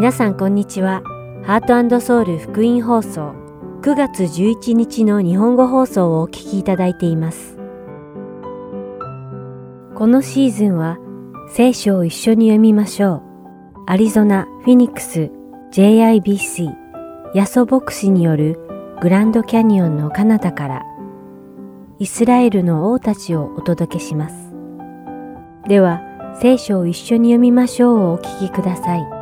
皆さんこんにちは。ハートソウル福音放送9月11日の日本語放送をお聞きいただいています。このシーズンは聖書を一緒に読みましょう。アリゾナ・フィニックス JIBC ヤソ牧師によるグランドキャニオンの彼方からイスラエルの王たちをお届けします。では、聖書を一緒に読みましょうをお聞きください。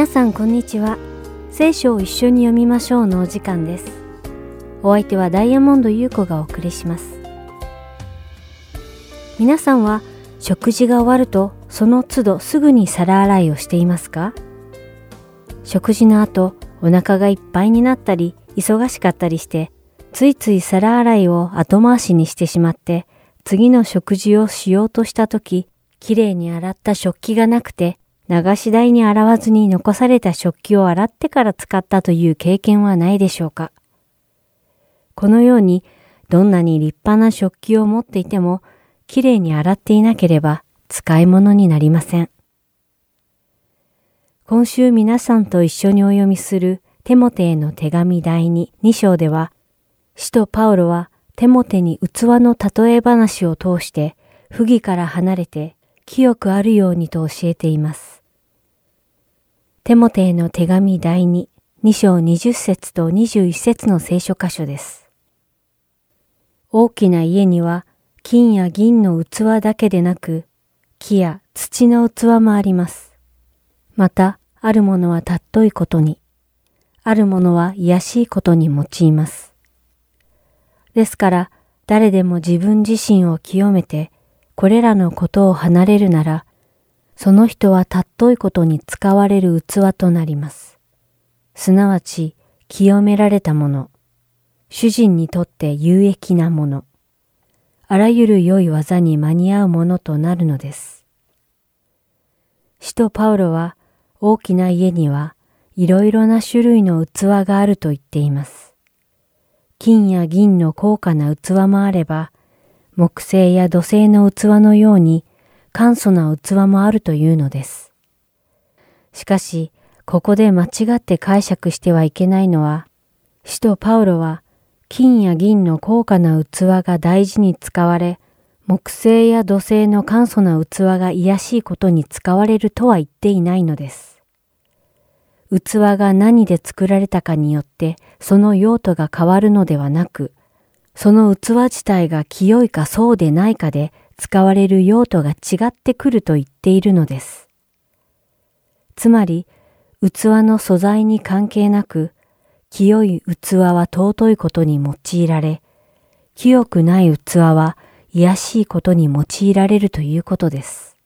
皆さんこんにちは。聖書を一緒に読みましょうのお時間です。お相手はダイヤモンド優子がお送りします。皆さんは食事が終わるとその都度すぐに皿洗いをしていますか？食事の後お腹がいっぱいになったり忙しかったりしてついつい皿洗いを後回しにしてしまって次の食事をしようとした時きれいに洗った食器がなくて流し台に洗わずに残された食器を洗ってから使ったという経験はないでしょうか。このように、どんなに立派な食器を持っていても、きれいに洗っていなければ使い物になりません。今週皆さんと一緒にお読みするテモテへの手紙第2、2章では、使徒パウロはテモテに器の例え話を通して不義から離れて清くあるようにと教えています。テモテへの手紙第2、2章20節と21節の聖書箇所です。大きな家には金や銀の器だけでなく、木や土の器もあります。また、あるものは尊いことに、あるものは癒しいことに用います。ですから、誰でも自分自身を清めて、これらのことを離れるなら、その人は尊いことに使われる器となります。すなわち、清められたもの、主人にとって有益なもの、あらゆる良い技に間に合うものとなるのです。使徒パウロは大きな家にはいろいろな種類の器があると言っています。金や銀の高価な器もあれば、木製や土製の器のように簡素な器もあるというのです。しかし、ここで間違って解釈してはいけないのは、使徒パウロは金や銀の高価な器が大事に使われ、木製や土製の簡素な器が癒しいことに使われるとは言っていないのです。器が何で作られたかによってその用途が変わるのではなく、その器自体が清いかそうでないかで使われる用途が違ってくると言っているのです。つまり、器の素材に関係なく、清い器は尊いことに用いられ、清くない器は癒しいことに用いられるということです。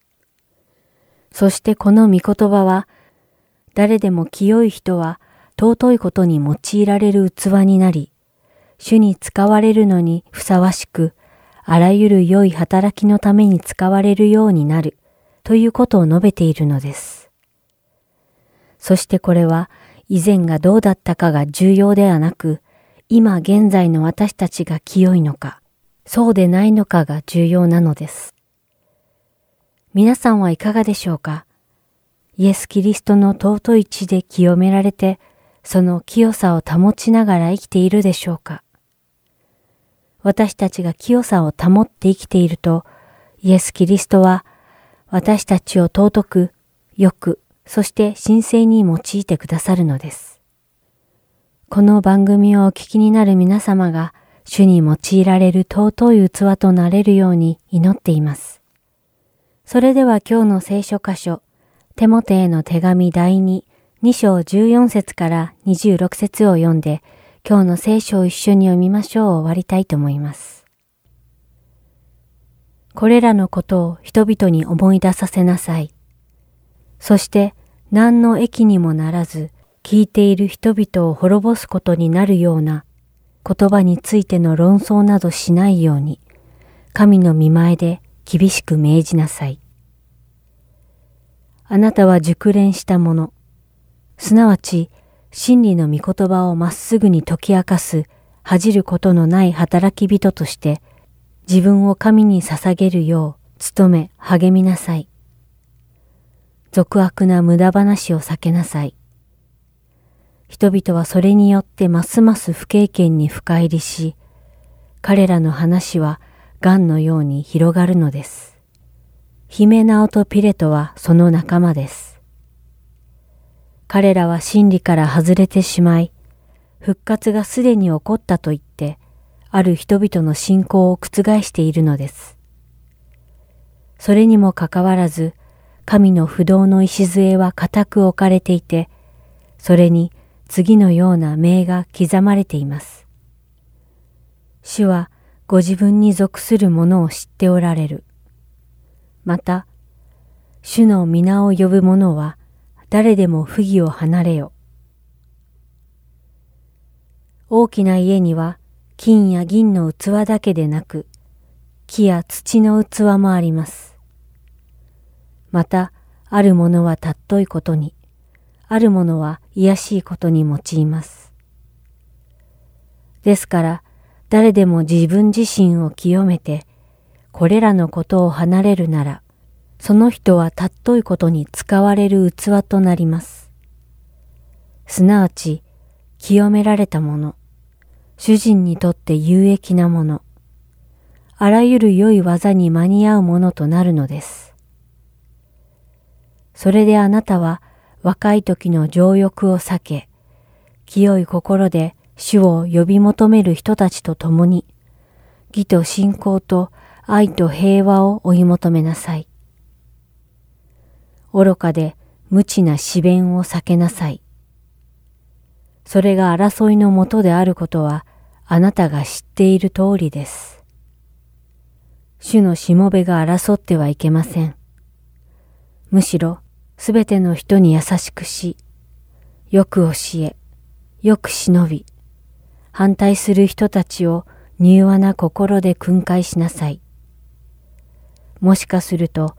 そしてこの御言葉は、誰でも清い人は尊いことに用いられる器になり、主に使われるのにふさわしく、あらゆる良い働きのために使われるようになるということを述べているのです。そしてこれは以前がどうだったかが重要ではなく、今現在の私たちが清いのか、そうでないのかが重要なのです。皆さんはいかがでしょうか？イエス・キリストの尊い血で清められて、その清さを保ちながら生きているでしょうか？私たちが清さを保って生きていると、イエス・キリストは私たちを尊く、よく、そして神聖に用いてくださるのです。この番組をお聞きになる皆様が主に用いられる尊い器となれるように祈っています。それでは今日の聖書箇所、テモテへの手紙第2、2章14節から26節を読んで、今日の聖書を一緒に読みましょうを終わりたいと思います。これらのことを人々に思い出させなさい。そして何の益にもならず聞いている人々を滅ぼすことになるような言葉についての論争などしないように、神の見前で厳しく命じなさい。あなたは熟練したもの、すなわち真理の御言葉をまっすぐに解き明かす恥じることのない働き人として自分を神に捧げるよう努め励みなさい。俗悪な無駄話を避けなさい。人々はそれによってますます不経験に深入りし、彼らの話は癌のように広がるのです。ヒメナオとピレトはその仲間です。彼らは真理から外れてしまい、復活がすでに起こったと言って、ある人々の信仰を覆しているのです。それにもかかわらず、神の不動の礎は固く置かれていて、それに次のような名が刻まれています。主はご自分に属するものを知っておられる。また、主の皆を呼ぶ者は誰でも不義を離れよ。大きな家には金や銀の器だけでなく、木や土の器もあります。また、あるものは尊いことに、あるものは卑しいことに用います。ですから、誰でも自分自身を清めて、これらのことを離れるなら、その人は尊いことに使われる器となります。すなわち、清められたもの、主人にとって有益なもの、あらゆる良い技に間に合うものとなるのです。それであなたは若い時の情欲を避け、清い心で主を呼び求める人たちと共に、義と信仰と愛と平和を追い求めなさい。愚かで無知な詩弁を避けなさい。それが争いのもとであることはあなたが知っている通りです。主のしもべが争ってはいけません。むしろすべての人に優しくし、よく教え、よく忍び、反対する人たちを柔和な心で訓戒しなさい。もしかすると、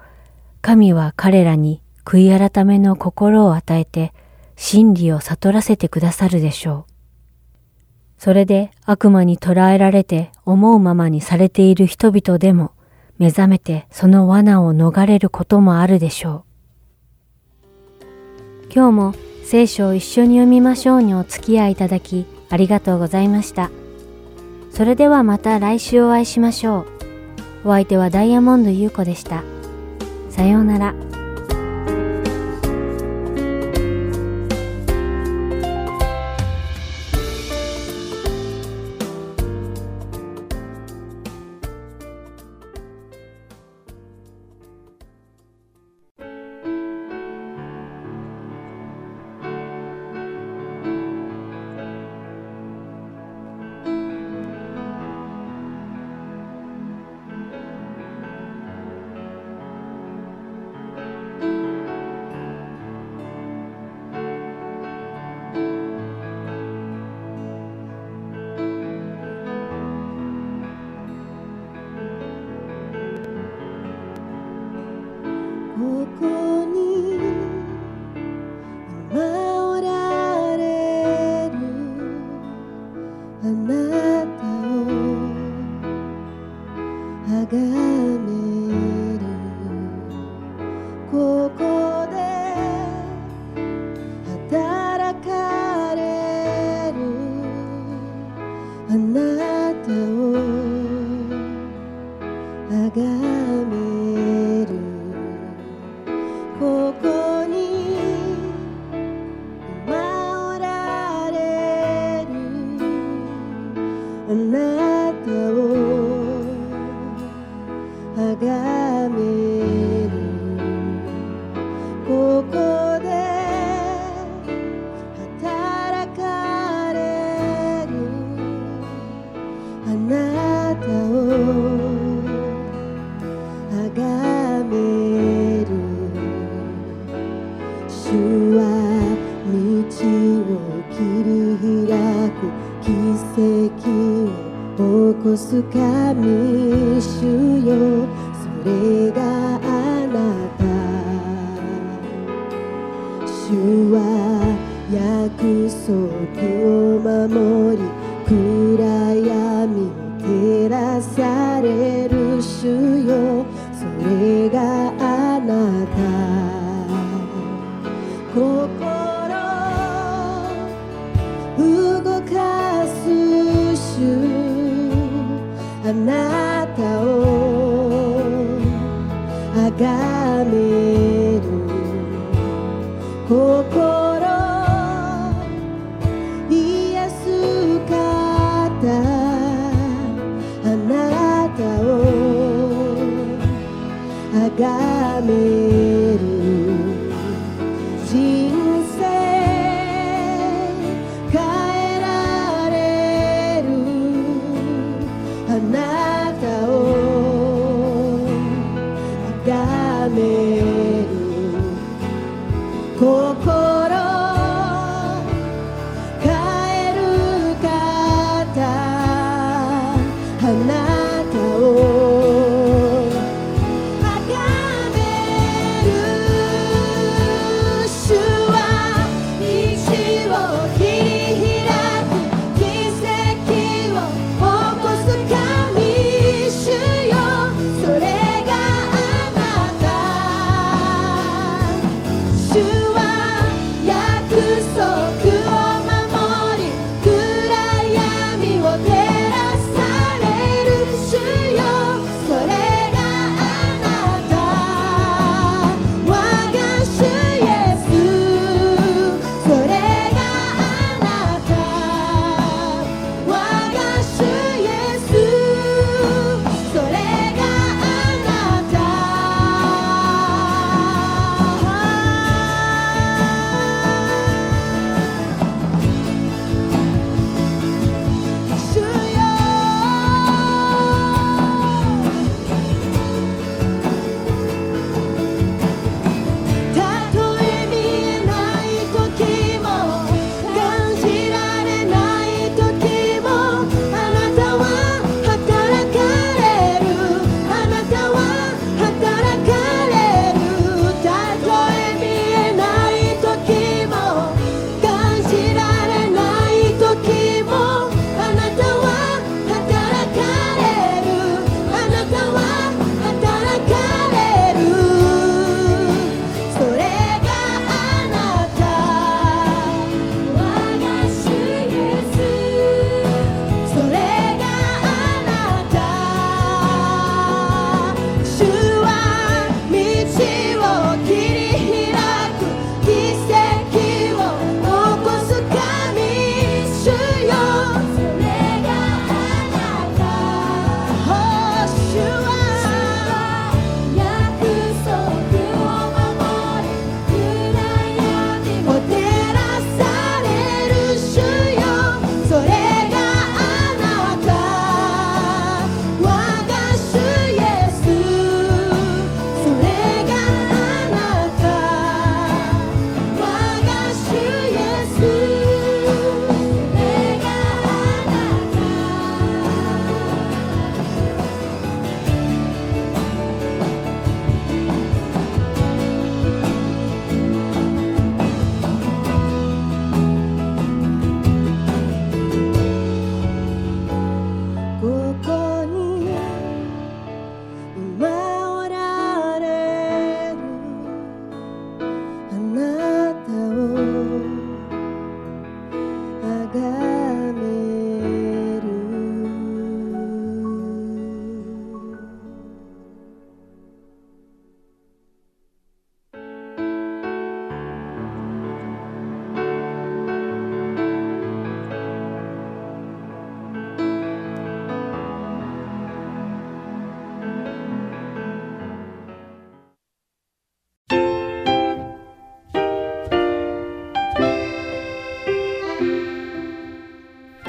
神は彼らに悔い改めの心を与えて、真理を悟らせてくださるでしょう。それで悪魔に捕らえられて思うままにされている人々でも目覚めてその罠を逃れることもあるでしょう。今日も聖書を一緒に読みましょうにお付き合いいただきありがとうございました。それではまた来週お会いしましょう。お相手はダイヤモンド優子でした。さようなら。 나.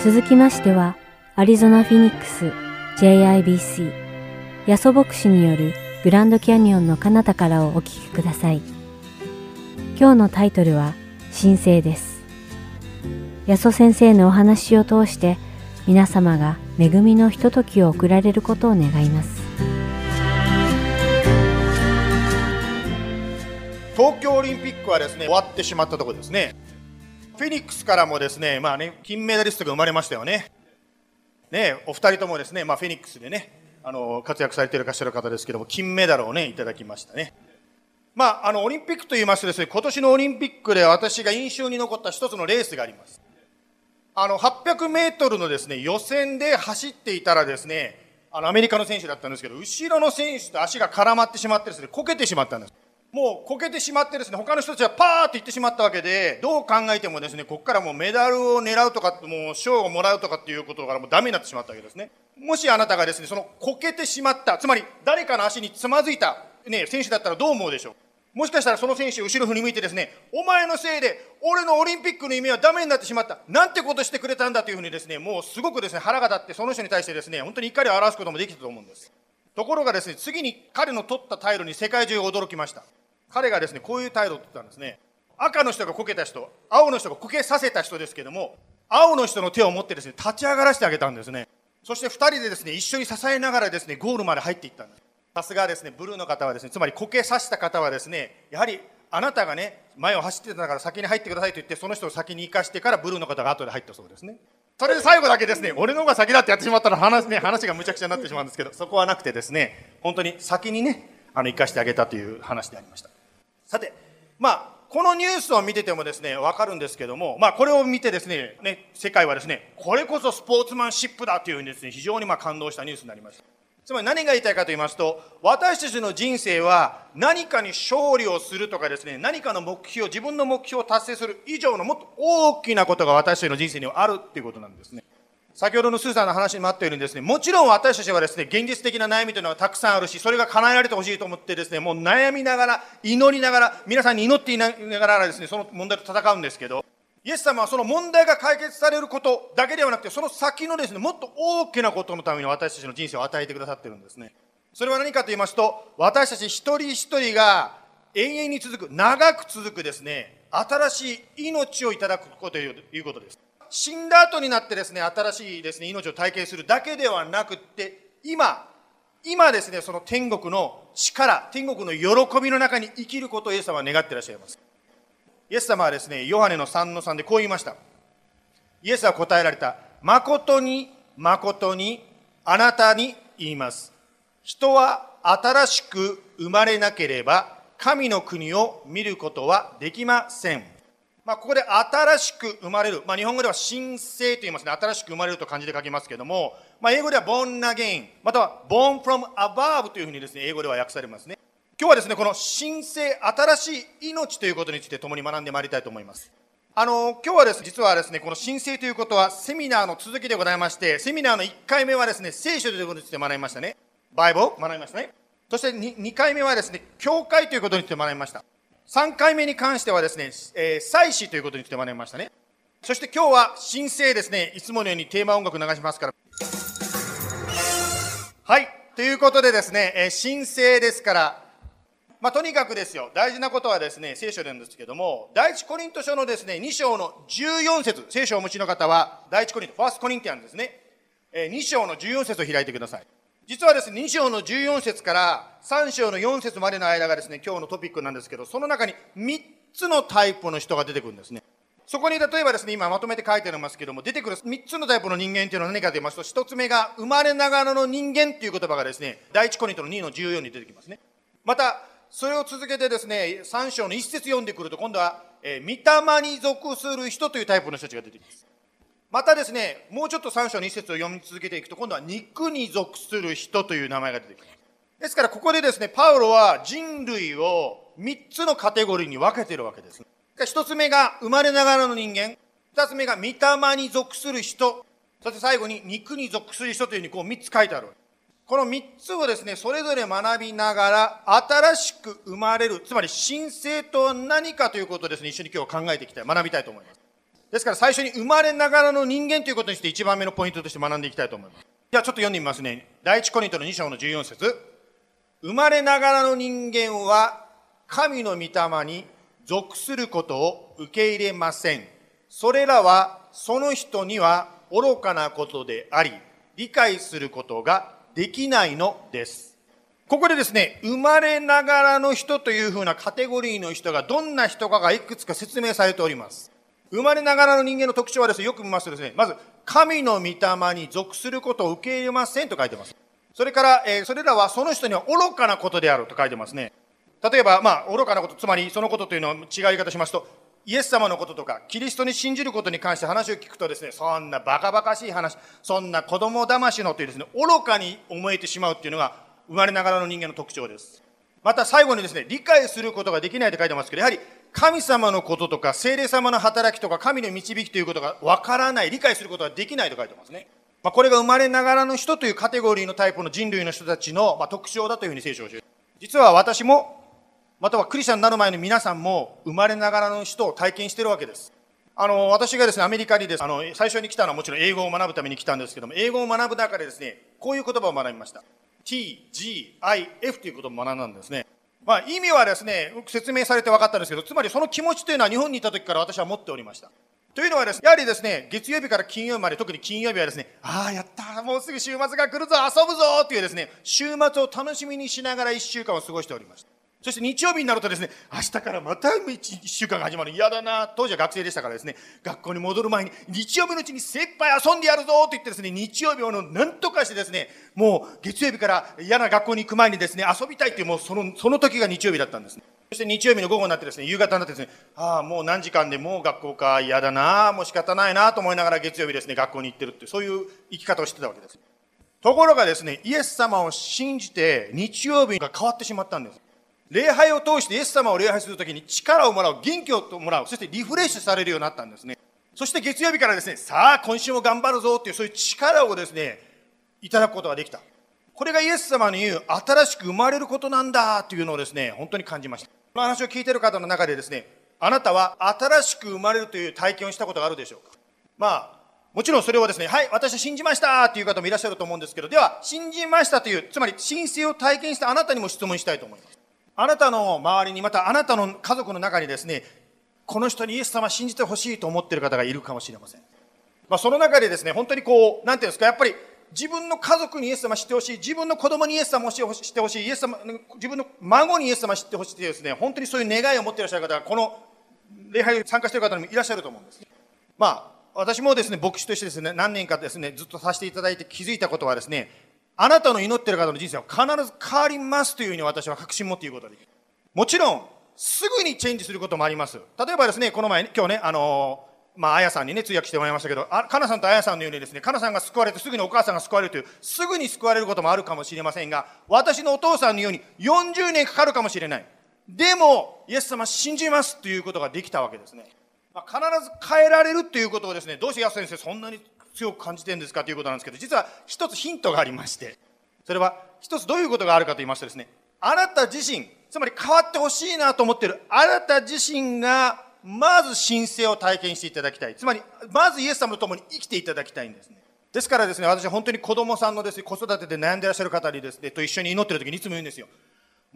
続きましては、アリゾナ・フィニックス JIBC ヤソ牧師によるグランドキャニオンの彼方からをお聞きください。今日のタイトルは神聖です。ヤソ先生のお話を通して皆様が恵みのひとときを送られることを願います。東京オリンピックはですね終わってしまったところですねフェニックスからもですねまあね金メダリストが生まれましたよね。ねお二人ともですねまあフェニックスでねあの活躍されていらっしゃる方ですけども金メダルをねいただきましたね。まあ、あのオリンピックと言いますとですね今年のオリンピックで私が印象に残った一つのレースがあります。あの800メートルのですね予選で走っていたらですねあのアメリカの選手だったんですけど後ろの選手と足が絡まってしまってですねこけてしまったんです。もうこけてしまってですね他の人たちはパーって行ってしまったわけでどう考えてもですねここからもうメダルを狙うとかもう賞をもらうとかっていうことがもうダメになってしまったわけですねもしあなたがですねそのこけてしまったつまり誰かの足につまずいた、ね、選手だったらどう思うでしょう？もしかしたらその選手後ろ振り向いてですね、お前のせいで俺のオリンピックの夢はダメになってしまった。なんてことしてくれたんだというふうにですね、もうすごくですね、腹が立ってその人に対してですね、本当に怒りを表すこともできたと思うんです。ところがですね、次に彼の取った態度に世界中が驚きました。彼がですね、こういう態度を取ったんですね。赤の人がこけた人、青の人がこけさせた人ですけども、青の人の手を持ってですね、立ち上がらせてあげたんですね。そして2人でですね、一緒に支えながらですね、ゴールまで入っていったんです。さすがですね、ブルーの方はですね、つまりこけさせた方はですね、やはりあなたがね前を走ってたから先に入ってくださいと言ってその人を先に行かしてからブルーの方が後で入ったそうですねそれで最後だけですね俺の方が先だってやってしまったら話,、ね、話がむちゃくちゃになってしまうんですけどそこはなくてですね本当に先にねあの生かしてあげたという話でありましたさてまあこのニュースを見ててもですね、わかるんですけども、まあこれを見てですね、ね、世界はですね、これこそスポーツマンシップだというふうにですね、非常にまあ感動したニュースになりました。つまり何が言いたいかと言いますと、私たちの人生は何かに勝利をするとかですね、何かの目標、自分の目標を達成する以上のもっと大きなことが私たちの人生にはあるっていうことなんですね。先ほどのスーさんの話にもあったようにですね、もちろん私たちはですね、現実的な悩みというのはたくさんあるし、それが叶えられてほしいと思ってですね、もう悩みながら、祈りながら、皆さんに祈っていながらですね、その問題と戦うんですけど、イエス様はその問題が解決されることだけではなくて、その先のですね、もっと大きなことのために私たちの人生を与えてくださってるんですね。それは何かと言いますと、私たち一人一人が永遠に続く、長く続くですね、新しい命をいただくことということです。死んだ後になってですね、新しいですね、命を体験するだけではなくって、今、今ですね、その天国の力、天国の喜びの中に生きることをイエス様は願ってらっしゃいます。イエス様はですね、ヨハネの3の3でこう言いました。イエスは答えられた。誠に、誠に、あなたに言います。人は新しく生まれなければ、神の国を見ることはできません。まあ、ここで新しく生まれる。まあ、日本語では新生と言いますね。新しく生まれると漢字で書きますけれども、まあ、英語では born again、または born from above というふうにですね、英語では訳されますね。今日はですね、この新生、新しい命ということについて共に学んでまいりたいと思います。あの、今日はですね、実はですね、この新生ということはセミナーの続きでございまして、セミナーの1回目はですね、聖書ということについて学びましたね。バイブル学びましたね。そして 2, 2回目はですね、教会ということについて学びました。3回目に関してはですね、えー、祭祀ということについて学びましたね。そして今日は新生ですね、いつものようにテーマ音楽流しますから。はい。ということでですね、えー、新生ですから、まあ、とにかくですよ、大事なことはですね、聖書なんですけども、第一コリント書のですね、2章の14節聖書をお持ちの方は、第一コリント、ファーストコリンティアンですね、え2章の14節を開いてください。実はですね、2章の14節から3章の4節までの間がですね、今日のトピックなんですけど、その中に3つのタイプの人が出てくるんですね。そこに例えばですね、今まとめて書いてありますけども、出てくる3つのタイプの人間っていうのは何かと言いますと、1つ目が生まれながらの人間っていう言葉がですね、第一コリントの2の14に出てきますね。また、それを続けてですね、3章の一節読んでくると、今度は、えー、御霊に属する人というタイプの人たちが出てきます。またですね、もうちょっと3章の一節を読み続けていくと、今度は肉に属する人という名前が出てきます。ですから、ここでですね、パウロは人類を3つのカテゴリーに分けているわけです。1つ目が生まれながらの人間、2つ目が御霊に属する人、そして最後に肉に属する人というふうにこう3つ書いてあるわけです。この3つをですね、それぞれ学びながら、新しく生まれる、つまり神聖とは何かということをですね、一緒に今日考えていきたい、学びたいと思います。ですから最初に生まれながらの人間ということにして一番目のポイントとして学んでいきたいと思います。じゃあちょっと読んでみますね。第一コリントの2章の14節生まれながらの人間は神の御霊に属することを受け入れません。それらはその人には愚かなことであり、理解することができないのです。ここでですね、生まれながらの人というふうなカテゴリーの人がどんな人かがいくつか説明されております。生まれながらの人間の特徴はですね、よく見ますとですね、まず、神の御霊に属することを受け入れませんと書いてます。それから、えーそれらはその人には愚かなことであると書いてますね。例えば、まあ、愚かなこと、つまりそのことというのを違い言い方しますと、イエス様のこととか、キリストに信じることに関して話を聞くとですね、そんなバカバカしい話、そんな子供騙しのというですね、愚かに思えてしまうっていうのが、生まれながらの人間の特徴です。また最後にですね、理解することができないと書いてますけど、やはり神様のこととか、聖霊様の働きとか、神の導きということがわからない、理解することができないと書いてますね。まあ、これが生まれながらの人というカテゴリーのタイプの人類の人たちの、ま、特徴だというふうに聖書を教えている実は私も、またはクリスチャンになる前の皆さんも、生まれながらの人を体験してるわけです。あの、私がですね、アメリカにですあの、最初に来たのはもちろん英語を学ぶために来たんですけども、英語を学ぶ中でですね、こういう言葉を学びました。t, g, i, f ということを学んだんですね。まあ、意味はですね、説明されて分かったんですけど、つまりその気持ちというのは日本にいた時から私は持っておりました。というのはですね、やはりですね、月曜日から金曜日まで、特に金曜日はですね、ああ、やったもうすぐ週末が来るぞ、遊ぶぞというですね、週末を楽しみにしながら1週間を過ごしておりました。そして日曜日になるとですね、明日からまた一週間が始まる。嫌だな。当時は学生でしたからですね、学校に戻る前に、日曜日のうちに精一杯遊んでやるぞと言ってですね、日曜日を何とかしてですね、もう月曜日から嫌な学校に行く前にですね、遊びたいっていう、もうその、その時が日曜日だったんですね。そして日曜日の午後になってですね、夕方になってですね、ああ、もう何時間でもう学校か、嫌だな、もう仕方ないなと思いながら月曜日ですね、学校に行ってるって、そういう生き方をしてたわけです。ところがですね、イエス様を信じて、日曜日が変わってしまったんです。礼拝を通してイエス様を礼拝するときに力をもらう、元気をもらう、そしてリフレッシュされるようになったんですね。そして月曜日からですね、さあ今週も頑張るぞっていうそういう力をですね、いただくことができた。これがイエス様の言う新しく生まれることなんだというのをですね、本当に感じました。この話を聞いている方の中でですね、あなたは新しく生まれるという体験をしたことがあるでしょうかまあ、もちろんそれをですね、はい、私は信じましたという方もいらっしゃると思うんですけど、では、信じましたという、つまり申請を体験したあなたにも質問したいと思います。あなたの周りに、またあなたの家族の中にですね、この人にイエス様信じてほしいと思っている方がいるかもしれません。まあ、その中でですね、本当にこう、なんていうんですか、やっぱり自分の家族にイエス様知ってほしい、自分の子供にイエス様を知ってほしい、イエス様、自分の孫にイエス様知ってほしいというですね、本当にそういう願いを持っていらっしゃる方が、この礼拝に参加している方にもいらっしゃると思うんです。まあ、私もですね、牧師としてですね、何年かですね、ずっとさせていただいて気づいたことはですね、あなたの祈ってる方の人生は必ず変わりますというふうに私は確信持って言うことができる。もちろん、すぐにチェンジすることもあります。例えばですね、この前、ね今日ね、あのーまあ、あやさんにね、通訳してもらいましたけど、あかなさんとあやさんのようにですね、かなさんが救われてすぐにお母さんが救われるという、すぐに救われることもあるかもしれませんが、私のお父さんのように40年かかるかもしれない。でも、イエス様信じますということができたわけですね。まあ、必ず変えられるということをですね、どうして安先生そんなに強く感じてるんですかということなんですけど、実は一つヒントがありまして、それは一つどういうことがあるかと言いますとですね、あなた自身、つまり変わってほしいなと思っているあなた自身がまず神聖を体験していただきたい。つまり、まずイエス様と共に生きていただきたいんですね。ですからですね、私は本当に子供さんのですね、子育てで悩んでらっしゃる方にですね、と一緒に祈ってる時にいつも言うんですよ。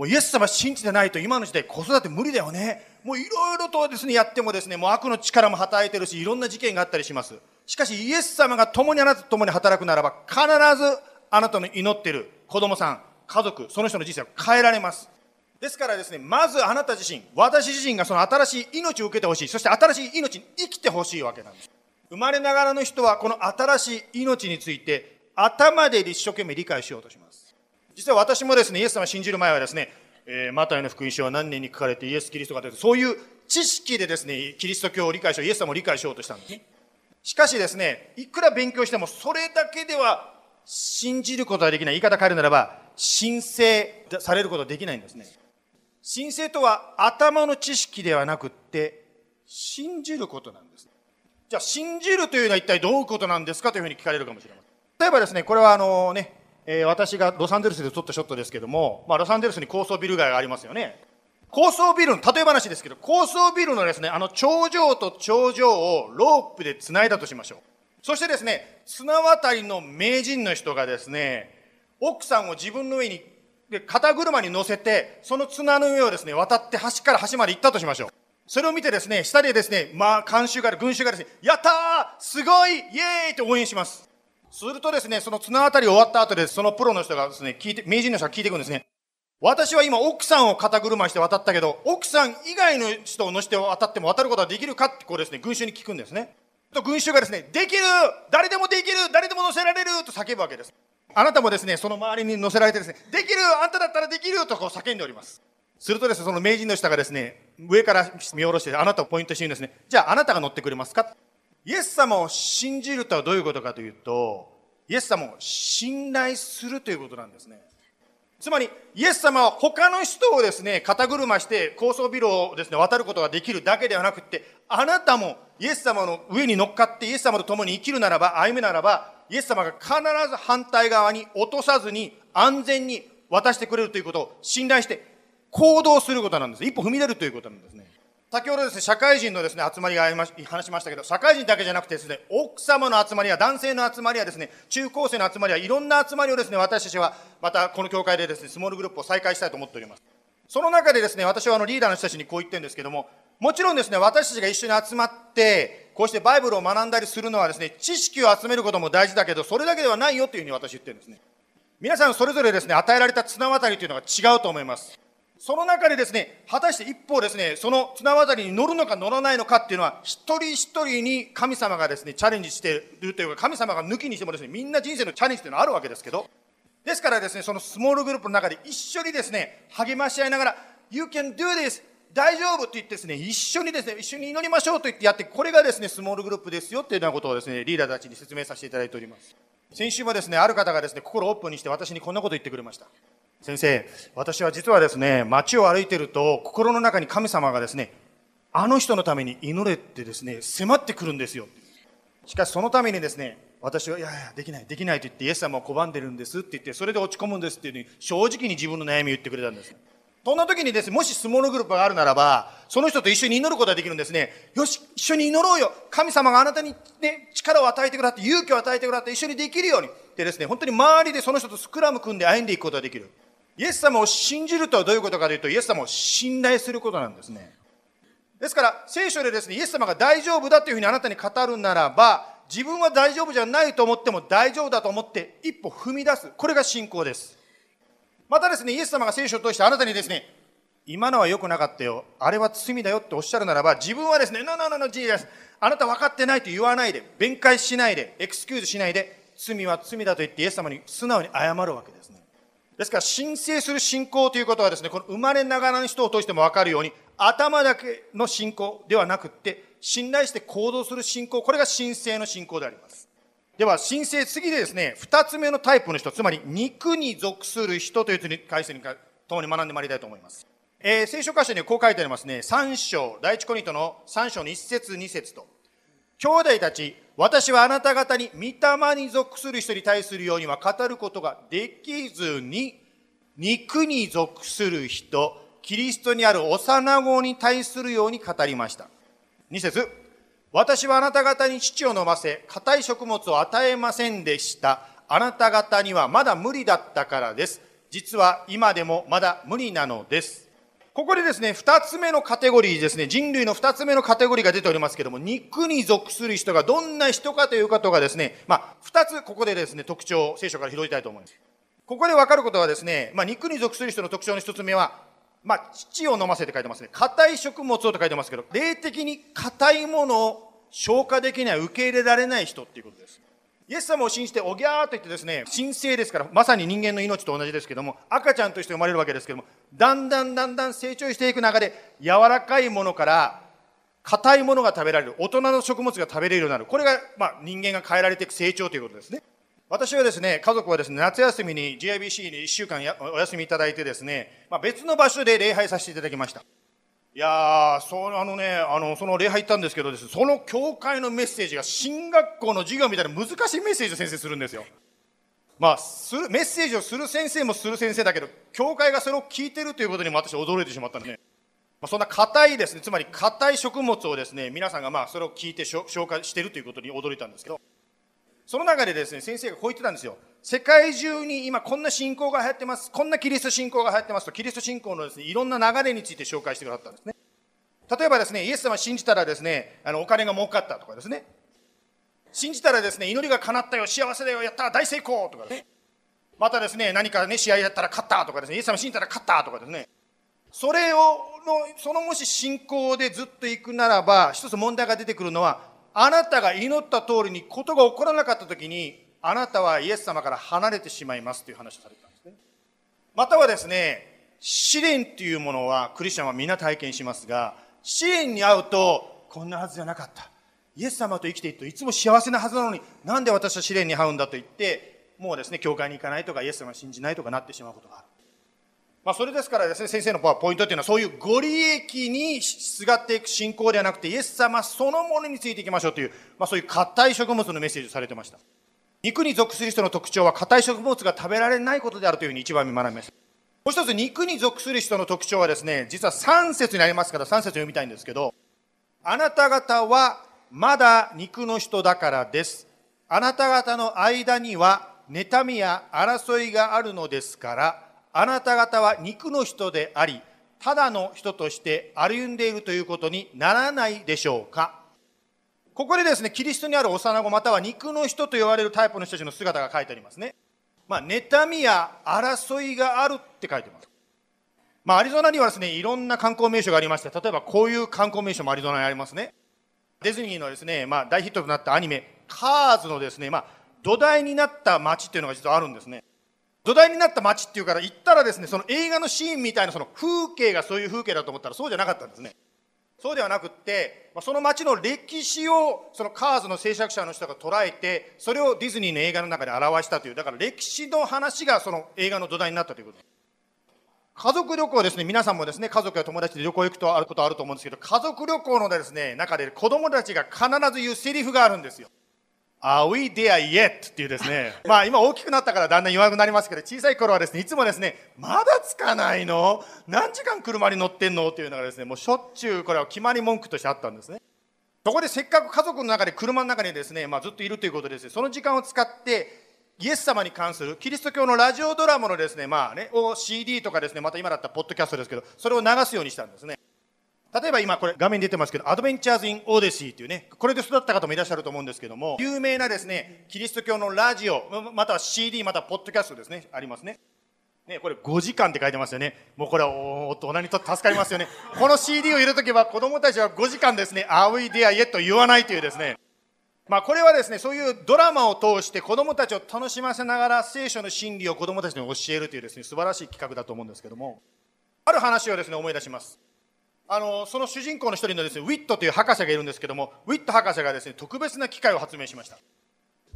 もうイエス様信じてないと今の時代子育て無理だよね。もういろいろとですね、やってもですね、もう悪の力も働いてるし、いろんな事件があったりします。しかしイエス様が共にあなたと共に働くならば、必ずあなたの祈ってる子供さん、家族、その人の人生を変えられます。ですからですね、まずあなた自身、私自身がその新しい命を受けてほしい。そして新しい命に生きてほしいわけなんです。生まれながらの人はこの新しい命について頭で一生懸命理解しようとします。実は私もですね、イエス様を信じる前はですね、えーマタイの福音書は何年に書かれてイエス・キリストが出てそういう知識でですね、キリスト教を理解しよう、イエス様を理解しようとしたんです。しかしですね、いくら勉強してもそれだけでは信じることができない。言い方変えるならば、神聖されることができないんですね。神聖とは頭の知識ではなくって、信じることなんです。じゃあ、信じるというのは一体どういうことなんですかというふうに聞かれるかもしれません。例えばですね、これはあのね、えー私がロサンゼルスで撮ったショットですけども、まあ、ロサンゼルスに高層ビル街がありますよね。高層ビルの、例え話ですけど、高層ビルのですね、あの頂上と頂上をロープで繋いだとしましょう。そしてですね、綱渡りの名人の人がですね、奥さんを自分の上に、で肩車に乗せて、その綱の上をですね、渡って端から端まで行ったとしましょう。それを見てですね、下でですね、まあ、監修が、群衆がですね、やったーすごいイエーイって応援します。するとですね、その綱渡り終わった後で、そのプロの人がですね、聞いて、名人の人が聞いていくんですね。私は今奥さんを肩車して渡ったけど、奥さん以外の人を乗せて渡っても渡ることはできるかってこうですね、群衆に聞くんですね。と群衆がですね、できる誰でもできる誰でも乗せられると叫ぶわけです。あなたもですね、その周りに乗せられてですね、できるあんただったらできるとこう叫んでおります。するとですね、その名人の人がですね、上から見下ろしてあなたをポイントして言うんですね。じゃああなたが乗ってくれますか？イエス様を信じるとはどういうことかというと、イエス様を信頼するということなんですね。つまり、イエス様は他の人をですね、肩車して高層ビルをですね、渡ることができるだけではなくって、あなたもイエス様の上に乗っかってイエス様と共に生きるならば、歩むならば、イエス様が必ず反対側に落とさずに安全に渡してくれるということを信頼して行動することなんです。一歩踏み出るということなんですね。先ほどですね、社会人のですね、集まりがありまし、話しましたけど、社会人だけじゃなくてですね、奥様の集まりや男性の集まりやですね、中高生の集まりやいろんな集まりをですね、私たちはまたこの教会でですね、スモールグループを再開したいと思っております。その中でですね、私はあのリーダーの人たちにこう言ってるんですけども、もちろんですね、私たちが一緒に集まって、こうしてバイブルを学んだりするのはですね、知識を集めることも大事だけど、それだけではないよというふうに私言ってるんですね。皆さんそれぞれですね、与えられた綱渡りというのが違うと思います。その中でですね、果たして一方ですね、その綱渡りに乗るのか乗らないのかっていうのは、一人一人に神様がですね、チャレンジしているというか、神様が抜きにしてもですね、みんな人生のチャレンジというのはあるわけですけど、ですからですね、そのスモールグループの中で一緒にですね、励まし合いながら、You can do this! 大丈夫と言ってですね、一緒にですね、一緒に祈りましょうと言ってやって、これがですね、スモールグループですよっていうようなことをですね、リーダーたちに説明させていただいております。先週もですね、ある方がですね、心をオープンにして私にこんなこと言ってくれました。先生、私は実はですね、街を歩いてると、心の中に神様がですね、あの人のために祈れってですね、迫ってくるんですよ。しかしそのためにですね、私は、いやいや、できない、できないと言って、イエス様を拒んでるんですって言って、それで落ち込むんですっていうふうに、正直に自分の悩みを言ってくれたんです。そんな時にですね、もしスモールグループがあるならば、その人と一緒に祈ることができるんですね。よし、一緒に祈ろうよ。神様があなたにね、力を与えてくださって、勇気を与えてくださって、一緒にできるように。でですね、本当に周りでその人とスクラム組んで歩んでいくことができる。イエス様を信じるとはどういうことかというと、イエス様を信頼することなんですね。ですから、聖書でですね、イエス様が大丈夫だというふうにあなたに語るならば、自分は大丈夫じゃないと思っても大丈夫だと思って一歩踏み出す。これが信仰です。またですね、イエス様が聖書を通してあなたにですね、今のは良くなかったよ。あれは罪だよっておっしゃるならば、自分はですね、no, no, no, no, Jesus. あなた分かってないと言わないで、弁解しないで、エクスキューズしないで、罪は罪だと言ってイエス様に素直に謝るわけですね。ですから、申請する信仰ということはですね、この生まれながらの人を通しても分かるように、頭だけの信仰ではなくって、信頼して行動する信仰、これが神聖の信仰であります。では、神聖、次でですね、二つ目のタイプの人、つまり肉に属する人という回数に共に学んでまいりたいと思います。えー、聖書箇所にはこう書いてありますね。三章、第一コリントの三章の一節二節と。兄弟たち、私はあなた方に御霊に属する人に対するようには語ることができずに、肉に属する人、キリストにある幼子に対するように語りました。二節私はあなた方に父を飲ませ、硬い食物を与えませんでした。あなた方にはまだ無理だったからです。実は今でもまだ無理なのです。ここでですね、二つ目のカテゴリーですね、人類の二つ目のカテゴリーが出ておりますけども、肉に属する人がどんな人かということがですね、まあ、二つここでですね、特徴を聖書から拾いたいと思います。ここで分かることはですね、まあ、肉に属する人の特徴の一つ目は、まあ、父を飲ませて書いてますね。硬い食物をと書いてますけど、霊的に硬いものを消化できない、受け入れられない人っていうことです。イエス様を信じて、おぎゃーと言ってですね、神聖ですから、まさに人間の命と同じですけども、赤ちゃんとして生まれるわけですけども、だんだんだんだん成長していく中で、柔らかいものから、硬いものが食べられる、大人の食物が食べれるようになる。これが、まあ、人間が変えられていく成長ということですね。私はですね、家族はですね、夏休みに GIBC に1週間お休みいただいてですね、まあ、別の場所で礼拝させていただきました。いやー、そう、あのね、あの、その礼拝行ったんですけどです、その教会のメッセージが進学校の授業みたいな難しいメッセージを先生するんですよ。まあ、する、メッセージをする先生もする先生だけど、教会がそれを聞いてるということにも私驚いてしまったんですね。ま、そんな硬いですね、つまり硬い食物をですね、皆さんがまあ、それを聞いて消化してるということに驚いたんですけど、その中でですね、先生がこう言ってたんですよ。世界中に今こんな信仰が流行ってます。こんなキリスト信仰が流行ってますと、キリスト信仰のですね、いろんな流れについて紹介してくださったんですね。例えばですね、イエス様信じたらですね、あの、お金が儲かったとかですね。信じたらですね、祈りが叶ったよ、幸せだよ、やった、大成功とかですね。またですね、何かね、試合やったら勝ったとかですね、イエス様信じたら勝ったとかですね。それを、の、そのもし信仰でずっと行くならば、一つ問題が出てくるのは、あなたが祈った通りにことが起こらなかった時に、あなたはイエス様から離れてしまいますという話をされたんですね。またはですね、試練っていうものはクリスチャンは皆体験しますが、試練に遭うと、こんなはずじゃなかった。イエス様と生きているといつも幸せなはずなのに、なんで私は試練に遭うんだと言って、もうですね、教会に行かないとか、イエス様を信じないとかなってしまうことがある。まあ、それですからですね、先生のポイントっていうのは、そういうご利益にすがっていく信仰ではなくて、イエス様そのものについていきましょうという、まあ、そういう硬い食物のメッセージをされてました。肉に属する人の特徴は、硬い食物が食べられないことであるというふうに一番に学びました。もう一つ、肉に属する人の特徴はですね、実は3節にありますから、3節読みたいんですけど、あなた方はまだ肉の人だからです。あなた方の間には妬みや争いがあるのですから、あなた方は肉の人であり、ただの人として歩んでいるということにならないでしょうか。ここでですね、キリストにある幼子または肉の人と言われるタイプの人たちの姿が書いてありますね。まあ、妬みや争いがあるって書いてます。まあ、アリゾナにはですね、いろんな観光名所がありまして、例えばこういう観光名所もアリゾナにありますね。ディズニーのですね、まあ、大ヒットとなったアニメ、カーズのですね、まあ、土台になった街っていうのが実はあるんですね。土台になった街っていうから行ったらですね、その映画のシーンみたいなその風景がそういう風景だと思ったらそうじゃなかったんですね。そうではなくって、その街の歴史をそのカーズの制作者の人が捉えて、それをディズニーの映画の中で表したという、だから歴史の話がその映画の土台になったということです。家族旅行ですね、皆さんもですね、家族や友達で旅行行くとあることあると思うんですけど、家族旅行のですね、中で子供たちが必ず言うセリフがあるんですよ。Are we there yet? っていうですね、まあ今大きくなったからだんだん言わなくなりますけど、小さい頃はですね、いつもですね、まだ着かないの？何時間車に乗ってんの？っていうのがですね、もうしょっちゅうこれは決まり文句としてあったんですね。そこでせっかく家族の中で車の中にですね、まあずっといるということですね、その時間を使って、イエス様に関するキリスト教のラジオドラマのですね、まあね、を CD とかですね、また今だったらポッドキャストですけど、それを流すようにしたんですね。例えば今これ画面に出てますけど、 Adventures in Odyssey っていうね、これで育った方もいらっしゃると思うんですけども、有名なですね、キリスト教のラジオ、または CD、またはポッドキャストですね、ありますね。ね、これ5時間って書いてますよね。もうこれは大人にとって助かりますよね。この CD を入れとけば子供たちは5時間ですね、Are we there yet? と言わないというですね。まあこれはですね、そういうドラマを通して子供たちを楽しませながら聖書の真理を子供たちに教えるというですね、素晴らしい企画だと思うんですけども、ある話をですね、思い出します。あの、その主人公の一人のですね、ウィットという博士がいるんですけども、ウィット博士がですね、特別な機械を発明しました。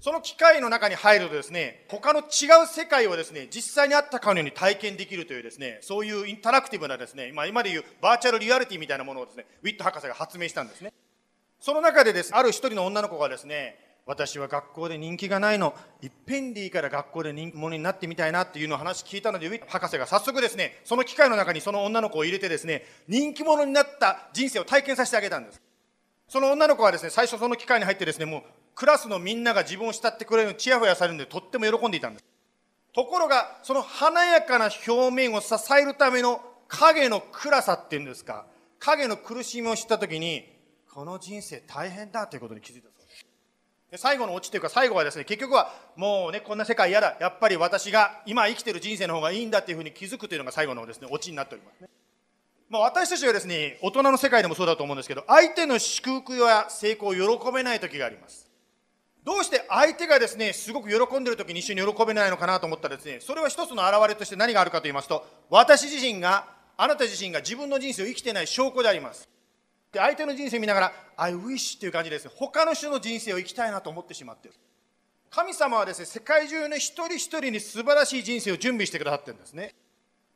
その機械の中に入るとですね、他の違う世界をですね、実際にあったかのように体験できるというですね、そういうインタラクティブなですね、まあ今でいうバーチャルリアリティみたいなものをですね、ウィット博士が発明したんですね。その中でです、ねある一人の女の子がですね、私は学校で人気がないの、いっぺんでいいから学校で人気者になってみたいなっていうのを話聞いたので、博士が早速ですね、その機械の中にその女の子を入れてですね、人気者になった人生を体験させてあげたんです。その女の子はですね、最初その機械に入ってですね、もうクラスのみんなが自分を慕ってくれるのにチヤホヤされるのでとっても喜んでいたんです。ところが、その華やかな表面を支えるための影の暗さっていうんですか、影の苦しみを知ったときに、この人生大変だということに気づいた。最後のオチというか最後はですね、結局はもうね、こんな世界嫌だ。やっぱり私が今生きてる人生の方がいいんだっていうふうに気づくというのが最後のですね、オチになっておりますね。まあ、私たちはですね、大人の世界でもそうだと思うんですけど、相手の祝福や成功を喜べない時があります。どうして相手がですね、すごく喜んでる時に一緒に喜べないのかなと思ったらですね、それは一つの表れとして何があるかと言いますと、私自身が、あなた自身が自分の人生を生きてない証拠であります。で、相手の人生見ながら、I wish っていう感じです、他の人の人生を生きたいなと思ってしまってる。神様はですね、世界中の一人一人に素晴らしい人生を準備してくださってるんですね。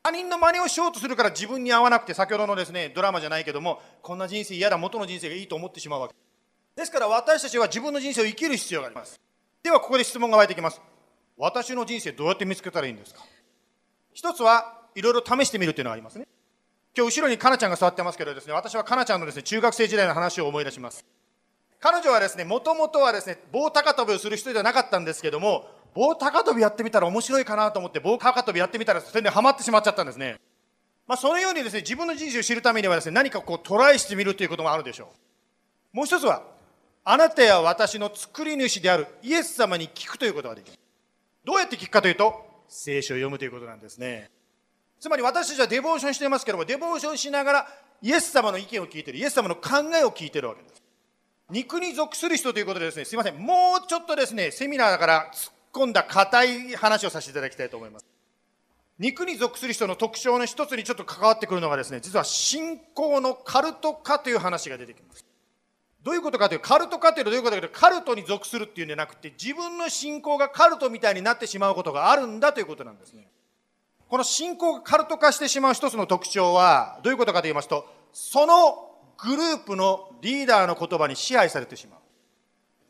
他人の真似をしようとするから自分に合わなくて、先ほどのですね、ドラマじゃないけども、こんな人生嫌だ、元の人生がいいと思ってしまうわけ。ですから私たちは自分の人生を生きる必要があります。ではここで質問が湧いてきます。私の人生どうやって見つけたらいいんですか？一つはいろいろ試してみるっていうのがありますね。今日後ろにかなちゃんが座ってますけどですね、私はかなちゃんのですね、中学生時代の話を思い出します。彼女はですね、もともとはですね、棒高跳びをする人じゃなかったんですけども、棒高跳びやってみたら面白いかなと思って、棒高跳びやってみたら、それでハマってしまっちゃったんですね。まあ、そのようにですね、自分の人生を知るためにはですね、何かこうトライしてみるということもあるでしょう。もう一つは、あなたや私の作り主であるイエス様に聞くということができる。どうやって聞くかというと、聖書を読むということなんですね。つまり私たちはデボーションしていますけども、デボーションしながらイエス様の意見を聞いてる、イエス様の考えを聞いてるわけです。肉に属する人ということでですね、すいません、もうちょっとですね、セミナーだから突っ込んだ硬い話をさせていただきたいと思います。肉に属する人の特徴の一つにちょっと関わってくるのがですね、実は信仰のカルト化という話が出てきます。どういうことかというと、カルト化というのはどういうことかというと、カルトに属するっていうんじゃなくて、自分の信仰がカルトみたいになってしまうことがあるんだということなんですね。この信仰がカルト化してしまう一つの特徴は、どういうことかと言いますと、そのグループのリーダーの言葉に支配されてしまう。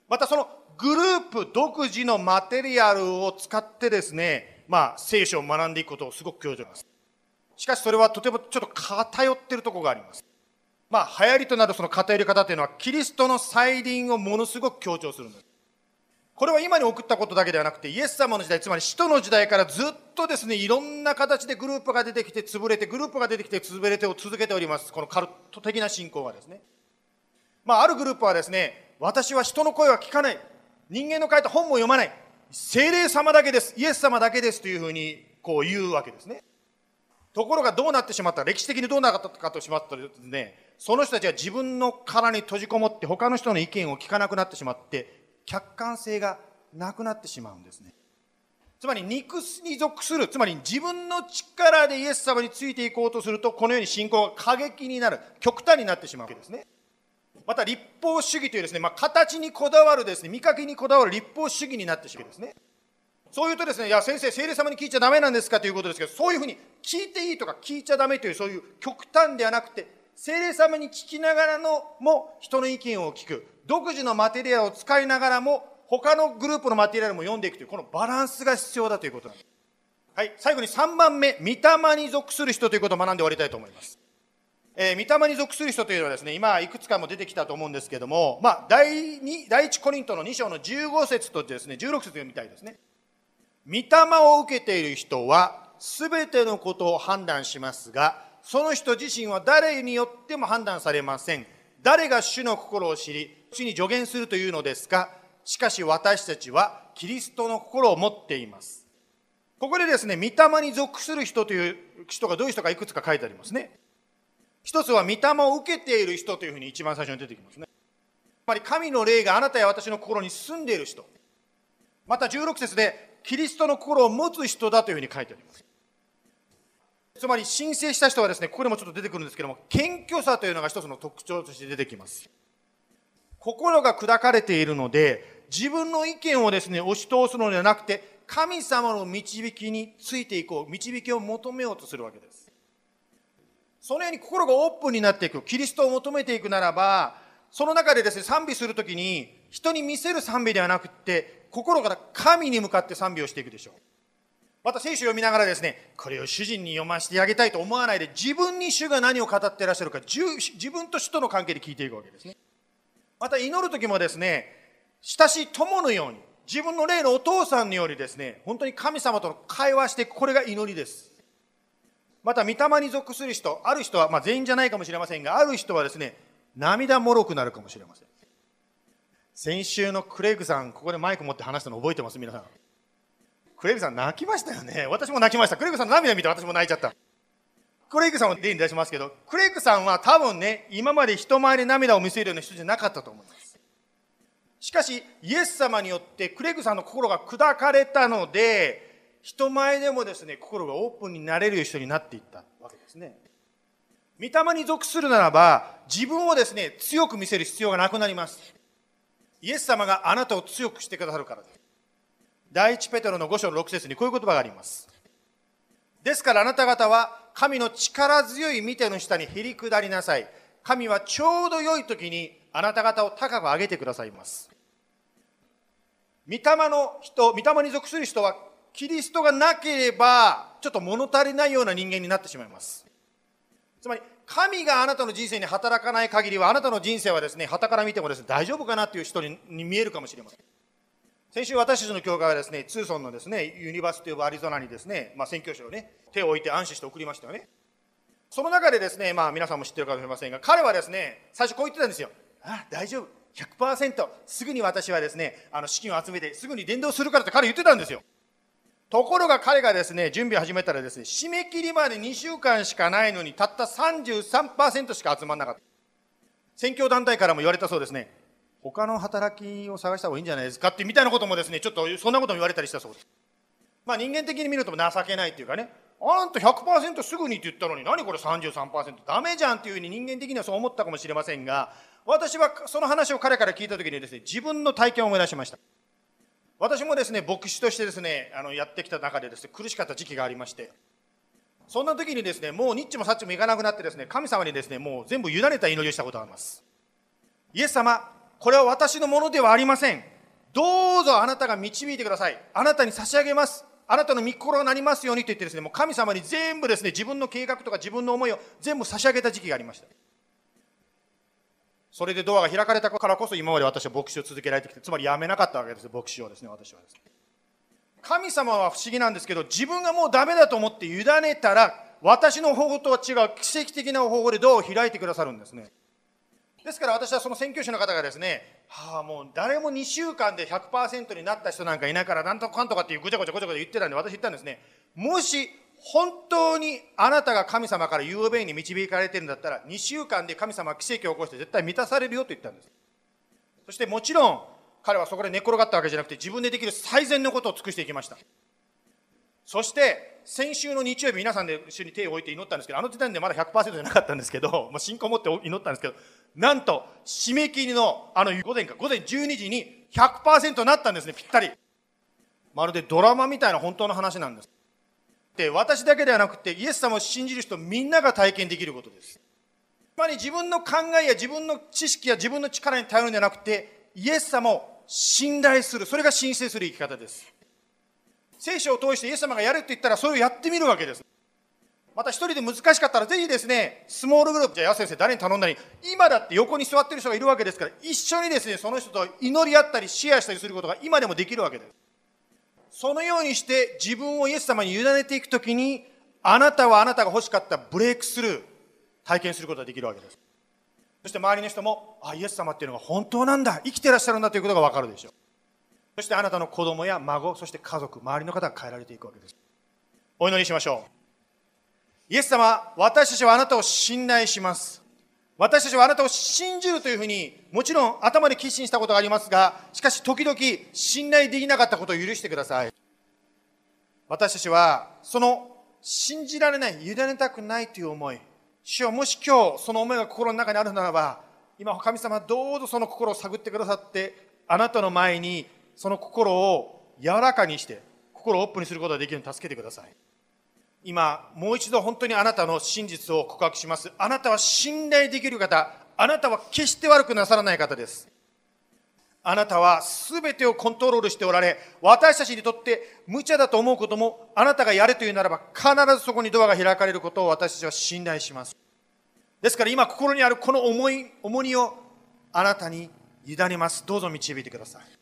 またそのグループ独自のマテリアルを使ってですね、まあ、聖書を学んでいくことをすごく強調します。しかしそれはとてもちょっと偏ってるとこがあります。まあ、流行りとなるその偏り方というのは、キリストの再臨をものすごく強調するんです。これは今に送ったことだけではなくて、イエス様の時代、つまり使徒の時代からずっとですね、いろんな形でグループが出てきて、潰れて、グループが出てきて、潰れてを続けております。このカルト的な信仰がですね。まあ、あるグループはですね、私は人の声は聞かない。人間の書いた本も読まない。精霊様だけです。イエス様だけですというふうにこう言うわけですね。ところがどうなってしまった歴史的にどうなったかとしまったらですね、その人たちは自分の殻に閉じこもって他の人の意見を聞かなくなってしまって、客観性がなくなってしまうんですね。つまり肉に属する、つまり自分の力でイエス様についていこうとすると、このように信仰が過激になる、極端になってしまうわけですね。また立法主義というですね、まあ、形にこだわるですね、見かけにこだわる立法主義になってしまうですね。そういうとですね、いや、先生、聖霊様に聞いちゃダメなんですかということですけど、そういうふうに聞いていいとか聞いちゃダメという、そういう極端ではなくて、聖霊様に聞きながらのも人の意見を聞く。独自のマテリアルを使いながらも、他のグループのマテリアルも読んでいくという、このバランスが必要だということなんです。はい、最後に3番目、御霊に属する人ということを学んで終わりたいと思います。えー、御霊に属する人というのはですね、今いくつかも出てきたと思うんですけども、まあ、第2、第1コリントの2章の15節とですね、16節読みたいですね。御霊を受けている人は、すべてのことを判断しますが、その人自身は誰によっても判断されません。誰が主の心を知り、主に助言するというのですか？しかし私たちはキリストの心を持っています。ここでですね、御霊に属する人という人がどういう人かいくつか書いてありますね。一つは御霊を受けている人というふうに一番最初に出てきますね。つまり神の霊があなたや私の心に住んでいる人。また16節でキリストの心を持つ人だというふうに書いてあります。つまり申請した人はですね、ここでもちょっと出てくるんですけども、謙虚さというのが一つの特徴として出てきます。心が砕かれているので、自分の意見をですね、押し通すのではなくて、神様の導きについていこう、導きを求めようとするわけです。そのように心がオープンになっていく、キリストを求めていくならば、その中でですね、賛美するときに、人に見せる賛美ではなくて、心から神に向かって賛美をしていくでしょう。また聖書を読みながらですね、これを主人に読ませてあげたいと思わないで、自分に主が何を語ってらっしゃるか、自分と主との関係で聞いていくわけですね。また祈るときもですね、親しい友のように、自分の霊のお父さんのようにですね、本当に神様との会話していく、これが祈りです。また、御霊に属する人、ある人は、まあ、全員じゃないかもしれませんが、ある人はですね、涙もろくなるかもしれません。先週のクレイグさん、ここでマイク持って話したの覚えてます皆さん。クレイグさん泣きましたよね。私も泣きました。クレイグさんの涙見て私も泣いちゃった。クレイグさんを例に出しますけど、クレイグさんは多分ね、今まで人前で涙を見せるような人じゃなかったと思います。しかし、イエス様によってクレイグさんの心が砕かれたので、人前でもですね、心がオープンになれる人になっていったわけですね。御霊に属するならば、自分をですね、強く見せる必要がなくなります。イエス様があなたを強くしてくださるからです。第一ペテロの5章の6節にこういう言葉があります。ですからあなた方は神の力強い見ての下にへり下りなさい。神はちょうど良い時にあなた方を高く上げてくださいます。御霊の人、御霊に属する人はキリストがなければ、ちょっと物足りないような人間になってしまいます。つまり、神があなたの人生に働かない限りは、あなたの人生はですね、旗から見てもですね、大丈夫かなっていう人に見えるかもしれません。先週私たちの教会はですね、ツーソンのですね、ユニバーシティオブアリゾナにですね、まあ、宣教師をね、手を置いて安心して送りましたよね。その中でですね、まあ皆さんも知ってるかもしれませんが、彼はですね、最初こう言ってたんですよ。あ、大丈夫。100%すぐに私はですね、あの資金を集めてすぐに伝道するからって彼言ってたんですよ。ところが彼がですね、準備を始めたらですね、締め切りまで2週間しかないのに、たった33%しか集まらなかった。選挙団体からも言われたそうですね、他の働きを探した方がいいんじゃないですかってみたいなこともですね、ちょっとそんなことも言われたりしたそうです。まあ人間的に見ると情けないっていうかね、あんた100%すぐにって言ったのに何これ33%ダメじゃんっていうふうに人間的にはそう思ったかもしれませんが、私はその話を彼から聞いた時にですね、自分の体験を思い出しました。私もですね、牧師としてですね、あのやってきた中でですね、苦しかった時期がありまして、そんな時にですね、もうニッチもサッチもいかなくなってですね、神様にですね、もう全部委ねた祈りをしたことがあります。イエス様、これは私のものではありません。どうぞあなたが導いてください。あなたに差し上げます。あなたの御心がなりますようにと言ってですね、もう神様に全部ですね、自分の計画とか自分の思いを全部差し上げた時期がありました。それでドアが開かれたからこそ今まで私は牧師を続けられてきて、つまり辞めなかったわけです、牧師をですね、私はですね。神様は不思議なんですけど、自分がもうダメだと思って委ねたら、私の方法とは違う奇跡的な方法でドアを開いてくださるんですね。ですから私はその宣教師の方がですね、はあ、もう誰も2週間で100%になった人なんかいないから、なんとかかんとかっていうぐちゃぐちゃぐちゃぐちゃ言ってたんで、私言ったんですね。もし本当にあなたが神様から雄弁に導かれてるんだったら、2週間で神様は奇跡を起こして絶対満たされるよと言ったんです。そしてもちろん、彼はそこで寝転がったわけじゃなくて、自分でできる最善のことを尽くしていきました。そして、先週の日曜日、皆さんで一緒に手を置いて祈ったんですけど、あの時点でまだ100%じゃなかったんですけど、もう信仰を持って祈ったんですけど、なんと、締め切りの、あの午前か、午前12時に100%なったんですね、ぴったり。まるでドラマみたいな本当の話なんです。で、私だけではなくて、イエス様を信じる人みんなが体験できることです。つまり自分の考えや自分の知識や自分の力に頼るんじゃなくて、イエス様を信頼する。それが申請する生き方です。聖書を通してイエス様がやるって言ったらそれをやってみるわけです。また一人で難しかったらぜひですね、スモールグループ、じゃあ、や先生誰に頼んだり、今だって横に座ってる人がいるわけですから、一緒にですね、その人と祈り合ったり、シェアしたりすることが今でもできるわけです。そのようにして自分をイエス様に委ねていくときに、あなたはあなたが欲しかったブレイクスルー、体験することができるわけです。そして周りの人も、あ、イエス様っていうのが本当なんだ、生きてらっしゃるんだということがわかるでしょう。そしてあなたの子供や孫、そして家族、周りの方が変えられていくわけです。お祈りしましょう。イエス様、私たちはあなたを信頼します。私たちはあなたを信じるというふうに、もちろん頭で決心したことがありますが、しかし時々信頼できなかったことを許してください。私たちは、その信じられない、委ねたくないという思い、主よもし今日その思いが心の中にあるならば、今神様どうぞその心を探ってくださって、あなたの前にその心を柔らかにして、心をオープンにすることができるように助けてください。今、もう一度本当にあなたの真実を告白します。あなたは信頼できる方、あなたは決して悪くなさらない方です。あなたは全てをコントロールしておられ、私たちにとって無茶だと思うことも、あなたがやれというならば、必ずそこにドアが開かれることを私たちは信頼します。ですから今心にあるこの重い、重荷をあなたに委ねます。どうぞ導いてください。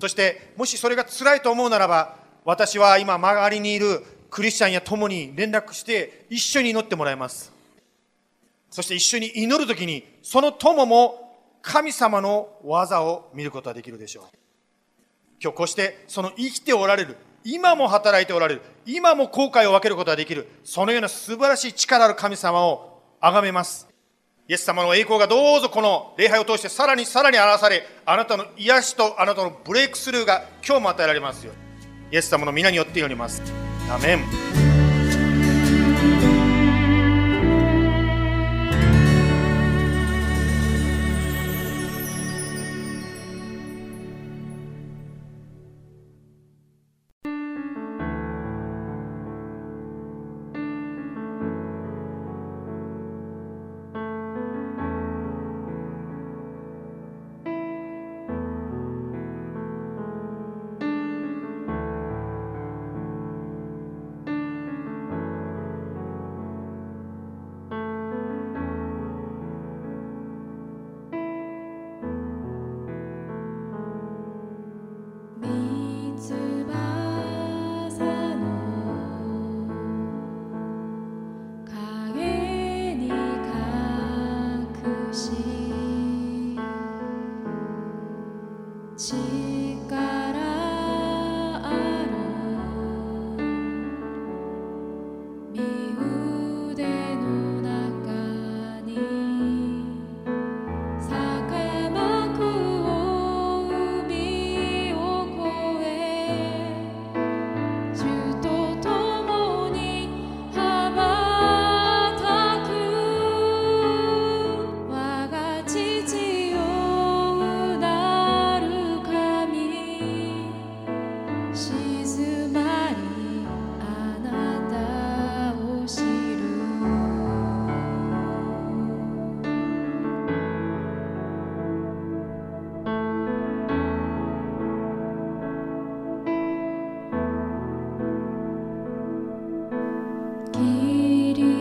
そしてもしそれが辛いと思うならば私は今周りにいるクリスチャンや友に連絡して一緒に祈ってもらいます。そして一緒に祈るときにその友も神様の技を見ることができるでしょう。今日こうしてその生きておられる今も働いておられる今も後悔を分けることができるそのような素晴らしい力ある神様を崇めます。イエス様の栄光がどうぞこの礼拝を通してさらにさらに表され、あなたの癒しとあなたのブレイクスルーが今日も与えられますように。イエス様の皆によって祈ります。アメン。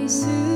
キ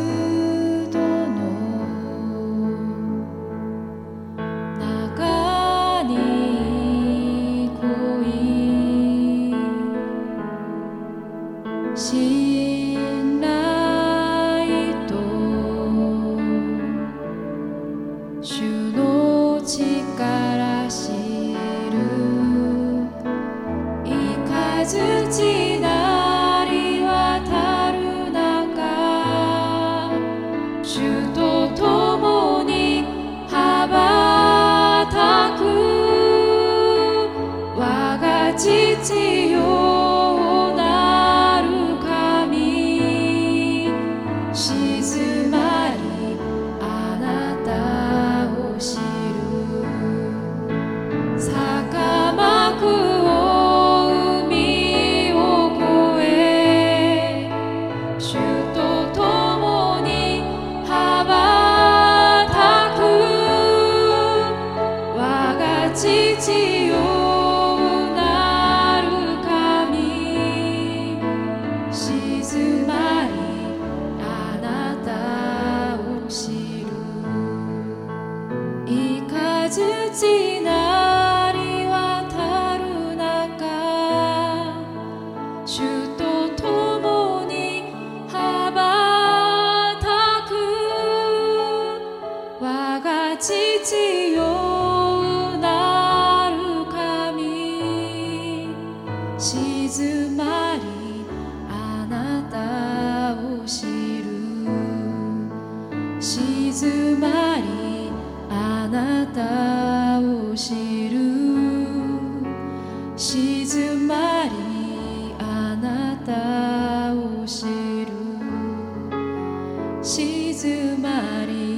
静まり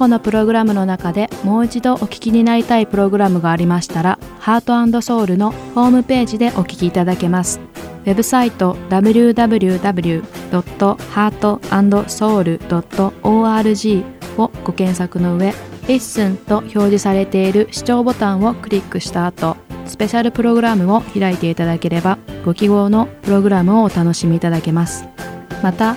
去のプログラムの中でもう一度お聞きになりたいプログラムがありましたら、ハートソウルのホームページでお聞きいただけます。ウェブサイト www.heartandsoul.org をご検索の上、Listen と表示されている視聴ボタンをクリックした後、スペシャルプログラムを開いていただければ、ご記号のプログラムをお楽しみいただけます。また、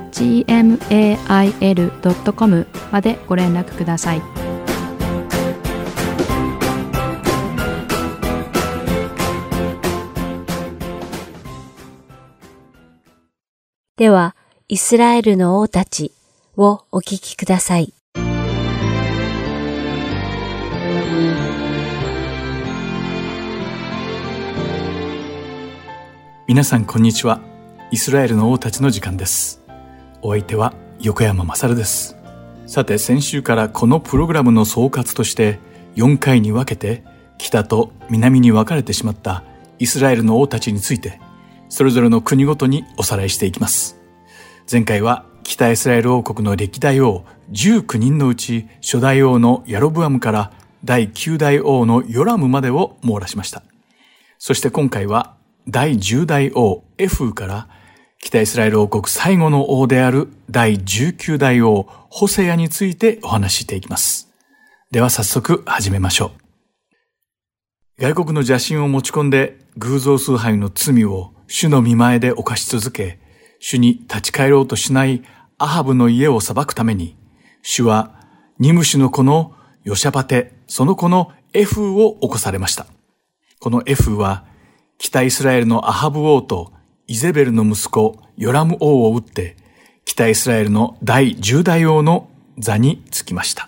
gmail.com までご連絡ください。では、イスラエルの王たちをお聞きください。皆さんこんにちは。イスラエルの王たちの時間です。お相手は横山まさるです。さて先週からこのプログラムの総括として4回に分けて北と南に分かれてしまったイスラエルの王たちについてそれぞれの国ごとにおさらいしていきます。前回は北イスラエル王国の歴代王19人のうち初代王のヤロブアムから第9代王のヨラムまでを網羅しました。そして今回は第10代王エフーから北イスラエル王国最後の王である第19代王ホセアについてお話ししていきます。では早速始めましょう。外国の邪神を持ち込んで偶像崇拝の罪を主の見前で犯し続け、主に立ち返ろうとしないアハブの家を裁くために、主はニムシの子のヨシャパテ、その子のエフーを起こされました。このエフーは、北イスラエルのアハブ王とイゼベルの息子ヨラム王を撃って、北イスラエルの第10代王の座につきました。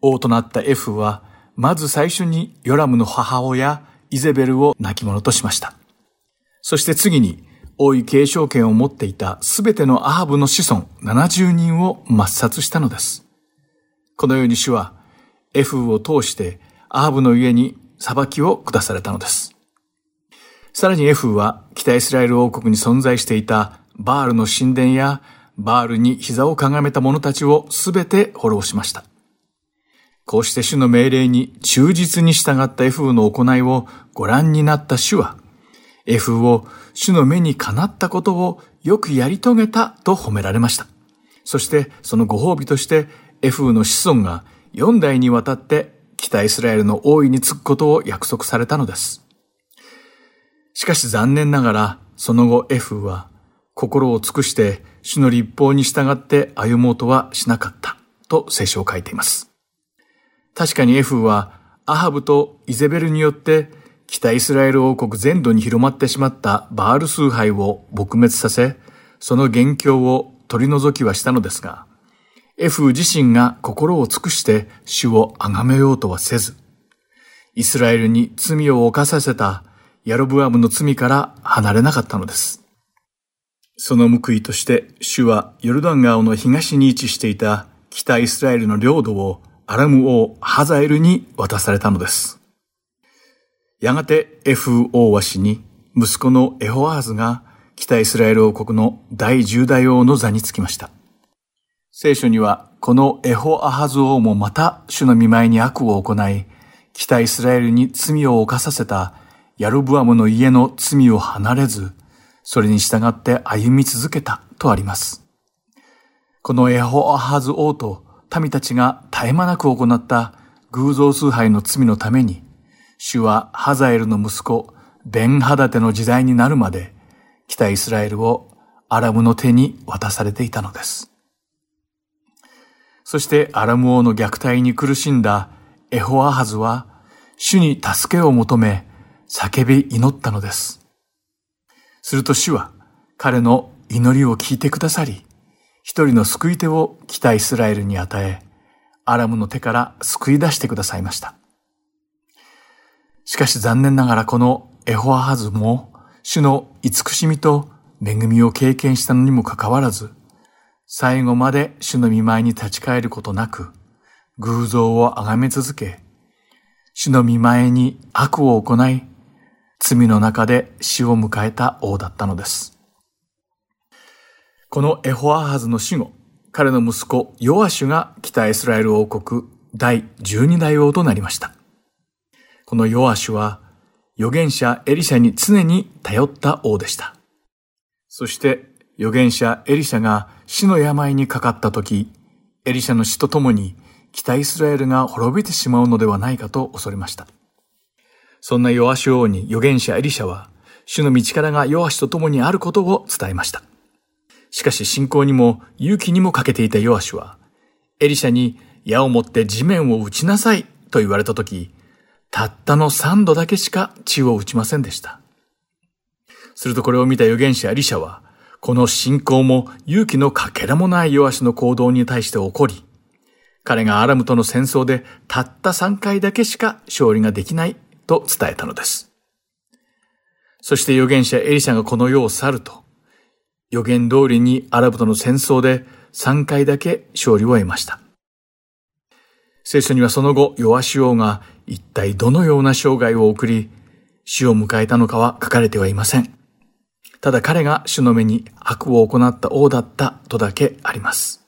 王となったエフは、まず最初にヨラムの母親イゼベルを亡き者としました。そして次に、王位継承権を持っていたすべてのアハブの子孫70人を抹殺したのです。このように主は、エフを通してアハブの家に裁きを下されたのです。さらにエフは北イスラエル王国に存在していたバールの神殿やバールに膝をかがめた者たちをすべて滅ぼしました。こうして主の命令に忠実に従ったエフの行いをご覧になった主は、エフを主の目にかなったことをよくやり遂げたと褒められました。そしてそのご褒美としてエフの子孫が4代にわたって北イスラエルの王位につくことを約束されたのです。しかし残念ながらその後エフは心を尽くして主の立法に従って歩もうとはしなかったと聖書を書いています。確かにエフはアハブとイゼベルによって北イスラエル王国全土に広まってしまったバール崇拝を撲滅させ、その元凶を取り除きはしたのですが、エフ自身が心を尽くして主を崇めようとはせず、イスラエルに罪を犯させたヤロブアムの罪から離れなかったのです。その報いとして主はヨルダン川の東に位置していた北イスラエルの領土をアラム王ハザエルに渡されたのです。やがてエフ王は死に、息子のエホアーズが北イスラエル王国の第10代王の座につきました。聖書には、このエホアハズ王もまた主の見舞いに悪を行い、北イスラエルに罪を犯させたヤルブアムの家の罪を離れず、それに従って歩み続けたとあります。このエホアハズ王と民たちが絶え間なく行った偶像崇拝の罪のために、主はハザエルの息子、ベンハダテの時代になるまで、北イスラエルをアラムの手に渡されていたのです。そしてアラム王の虐待に苦しんだエホアハズは、主に助けを求め、叫び祈ったのです。すると主は、彼の祈りを聞いてくださり、一人の救い手を北イスラエルに与え、アラムの手から救い出してくださいました。しかし残念ながらこのエホアハズも主の慈しみと恵みを経験したのにもかかわらず、最後まで主の見舞いに立ち返ることなく、偶像を崇め続け、主の見舞いに悪を行い、罪の中で死を迎えた王だったのです。このエホアハズの死後、彼の息子ヨアシュが北イスラエル王国第12代王となりました。このヨアシュは預言者エリシャに常に頼った王でした。そして預言者エリシャが死の病にかかった時、エリシャの死とともに北イスラエルが滅びてしまうのではないかと恐れました。そんなヨアシュ王に預言者エリシャは、主の道からがヨアシと共にあることを伝えました。しかし信仰にも勇気にも欠けていたヨアシュは、エリシャに矢を持って地面を打ちなさいと言われたとき、たったの三度だけしか血を打ちませんでした。するとこれを見た預言者エリシャは、この信仰も勇気のかけらもないヨアシの行動に対して怒り、彼がアラムとの戦争でたった三回だけしか勝利ができないと伝えたのです。そして預言者エリシャがこの世を去ると、予言通りにアラブとの戦争で3回だけ勝利を得ました。聖書にはその後、ヨアシ王が一体どのような生涯を送り、死を迎えたのかは書かれてはいません。ただ彼が主の目に悪を行った王だったとだけあります。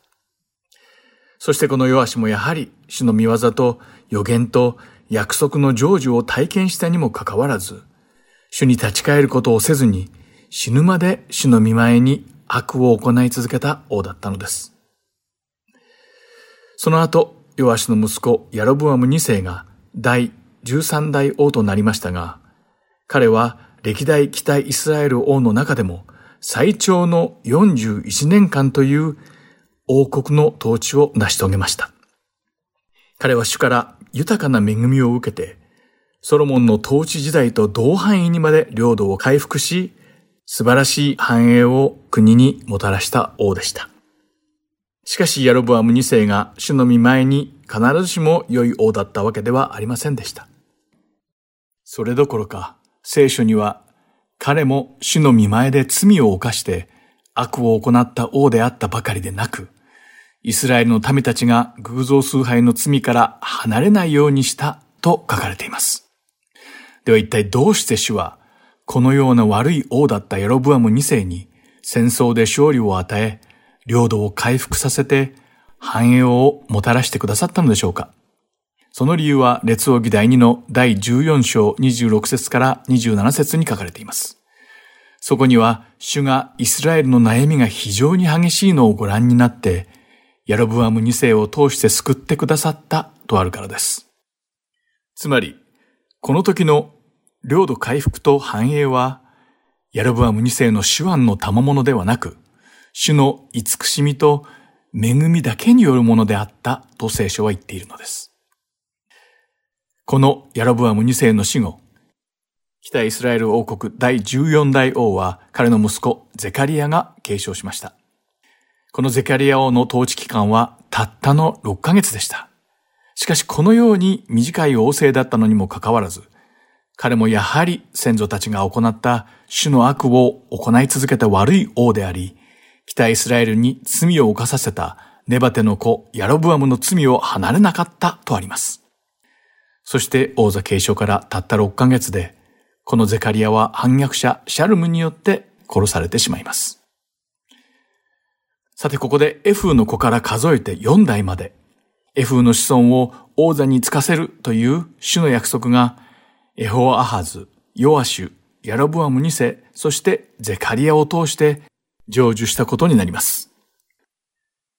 そしてこのヨアシもやはり主の見業と予言と約束の成就を体験したにもかかわらず、主に立ち返ることをせずに死ぬまで主の見前に悪を行い続けた王だったのです。その後、ヨアシの息子ヤロブアム2世が第13代王となりましたが、彼は歴代北イスラエル王の中でも最長の41年間という王国の統治を成し遂げました。彼は主から豊かな恵みを受けて、ソロモンの統治時代と同範囲にまで領土を回復し、素晴らしい繁栄を国にもたらした王でした。しかしヤロブアム2世が主の見前に必ずしも良い王だったわけではありませんでした。それどころか、聖書には彼も主の見前で罪を犯して悪を行った王であったばかりでなく、イスラエルの民たちが偶像崇拝の罪から離れないようにしたと書かれています。では一体どうして主は、このような悪い王だったヤロブアム2世に戦争で勝利を与え、領土を回復させて繁栄をもたらしてくださったのでしょうかその理由は列王記第2の第14章26節から27節に書かれています。そこには主がイスラエルの悩みが非常に激しいのをご覧になって、ヤロブアム2世を通して救ってくださったとあるからです。つまり、この時の領土回復と繁栄は、ヤロブアム2世の手腕の賜物ではなく、主の慈しみと恵みだけによるものであったと聖書は言っているのです。このヤロブアム2世の死後、北イスラエル王国第14代王は彼の息子ゼカリアが継承しました。このゼカリア王の統治期間はたったの6ヶ月でした。しかしこのように短い王政だったのにもかかわらず、彼もやはり先祖たちが行った主の悪を行い続けた悪い王であり、北イスラエルに罪を犯させたネバテの子ヤロブアムの罪を離れなかったとあります。そして王座継承からたった6ヶ月で、このゼカリアは反逆者シャルムによって殺されてしまいます。さてここでエフーの子から数えて4代まで、エフーの子孫を王座につかせるという主の約束が、エホアハズ、ヨアシュ、ヤロブアム2世、そしてゼカリアを通して成就したことになります。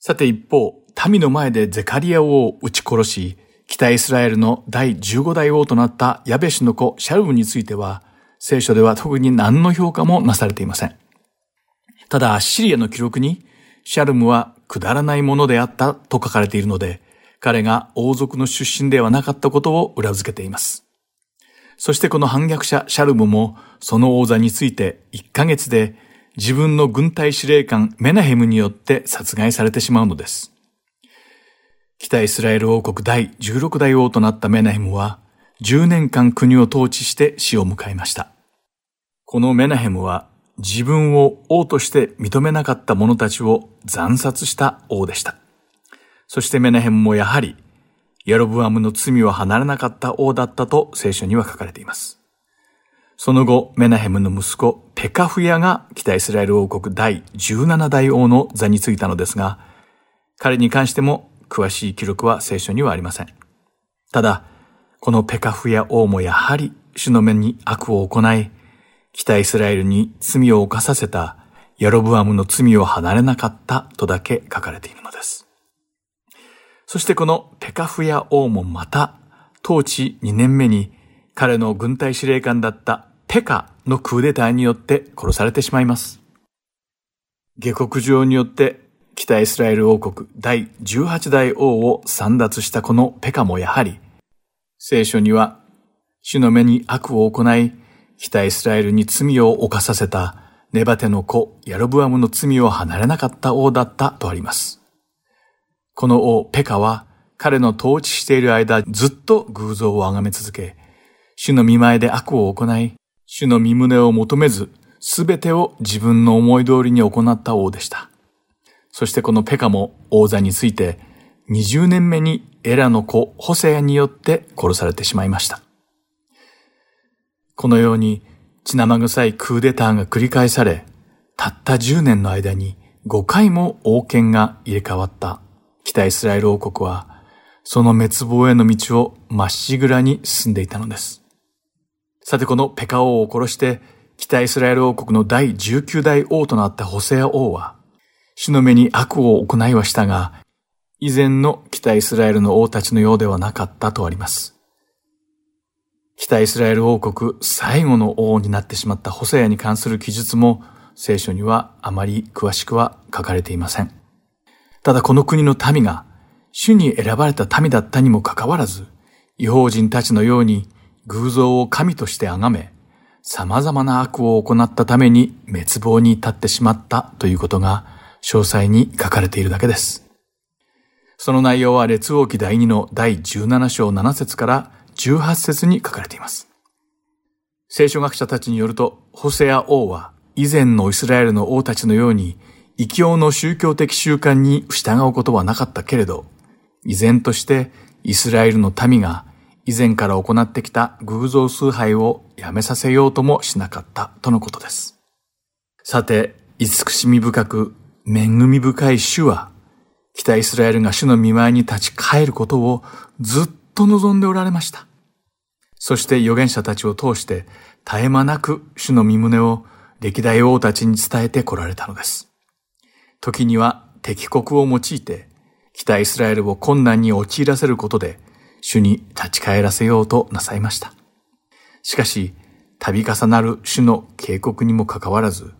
さて一方、民の前でゼカリア王を撃ち殺し、北イスラエルの第15代王となったヤベシの子シャルムについては、聖書では特に何の評価もなされていません。ただ、シリアの記録に、シャルムはくだらないものであったと書かれているので、彼が王族の出身ではなかったことを裏付けています。そしてこの反逆者シャルムも、その王座について1ヶ月で自分の軍隊司令官メナヘムによって殺害されてしまうのです。北イスラエル王国第16代王となったメナヘムは、10年間国を統治して死を迎えました。このメナヘムは、自分を王として認めなかった者たちを惨殺した王でした。そしてメナヘムもやはり、ヤロブアムの罪を離れなかった王だったと聖書には書かれています。その後、メナヘムの息子、ペカフヤが北イスラエル王国第17代王の座についたのですが、彼に関しても詳しい記録は聖書にはありません。ただ、このペカフヤ王もやはり主の目に悪を行い、北イスラエルに罪を犯させたヤロブアムの罪を離れなかったとだけ書かれているのです。そしてこのペカフヤ王もまた、統治2年目に彼の軍隊司令官だったペカのクーデターによって殺されてしまいます。下克上によって北イスラエル王国第18代王を散奪したこのペカもやはり、聖書には主の目に悪を行い、北イスラエルに罪を犯させたネバテの子ヤロブアムの罪を離れなかった王だったとあります。この王ペカは彼の統治している間ずっと偶像を崇め続け、主の見前で悪を行い、主の見胸を求めず、すべてを自分の思い通りに行った王でした。そしてこのペカも王座について20年目にエラの子ホセアによって殺されてしまいました。このように血生臭いクーデターが繰り返され、たった10年の間に5回も王権が入れ替わった北イスラエル王国は、その滅亡への道をまっしぐらに進んでいたのです。さてこのペカ王を殺して北イスラエル王国の第19代王となったホセア王は、主の目に悪を行いはしたが、以前の北イスラエルの王たちのようではなかったとあります。北イスラエル王国最後の王になってしまったホセアに関する記述も聖書にはあまり詳しくは書かれていません。ただこの国の民が主に選ばれた民だったにもかかわらず、違法人たちのように偶像を神として崇め、様々な悪を行ったために滅亡に至ってしまったということが詳細に書かれているだけです。その内容は列王記第2の第17章7節から18節に書かれています。聖書学者たちによると、ホセア王は以前のイスラエルの王たちのように異教の宗教的習慣に従うことはなかったけれど、依然としてイスラエルの民が以前から行ってきた偶像崇拝をやめさせようともしなかったとのことです。さて、慈しみ深く恵み深い主は、北イスラエルが主の見舞いに立ち返ることをずっと望んでおられました。そして預言者たちを通して絶え間なく主の身胸を歴代王たちに伝えて来られたのです。時には敵国を用いて北イスラエルを困難に陥らせることで主に立ち返らせようとなさいました。しかし、度重なる主の警告にもかかわらず、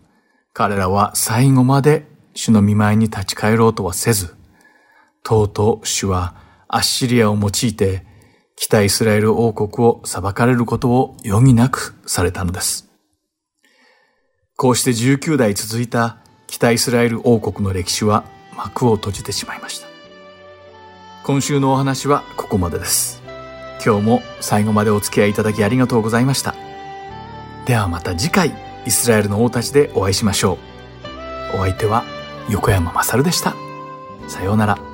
彼らは最後まで主の見舞いに立ち返ろうとはせず、とうとう主はアッシリアを用いて北イスラエル王国を裁かれることを余儀なくされたのです。こうして19代続いた北イスラエル王国の歴史は幕を閉じてしまいました。今週のお話はここまでです。今日も最後までお付き合いいただきありがとうございました。ではまた次回、イスラエルの王たちでお会いしましょう。お相手は横山まさるでした。さようなら。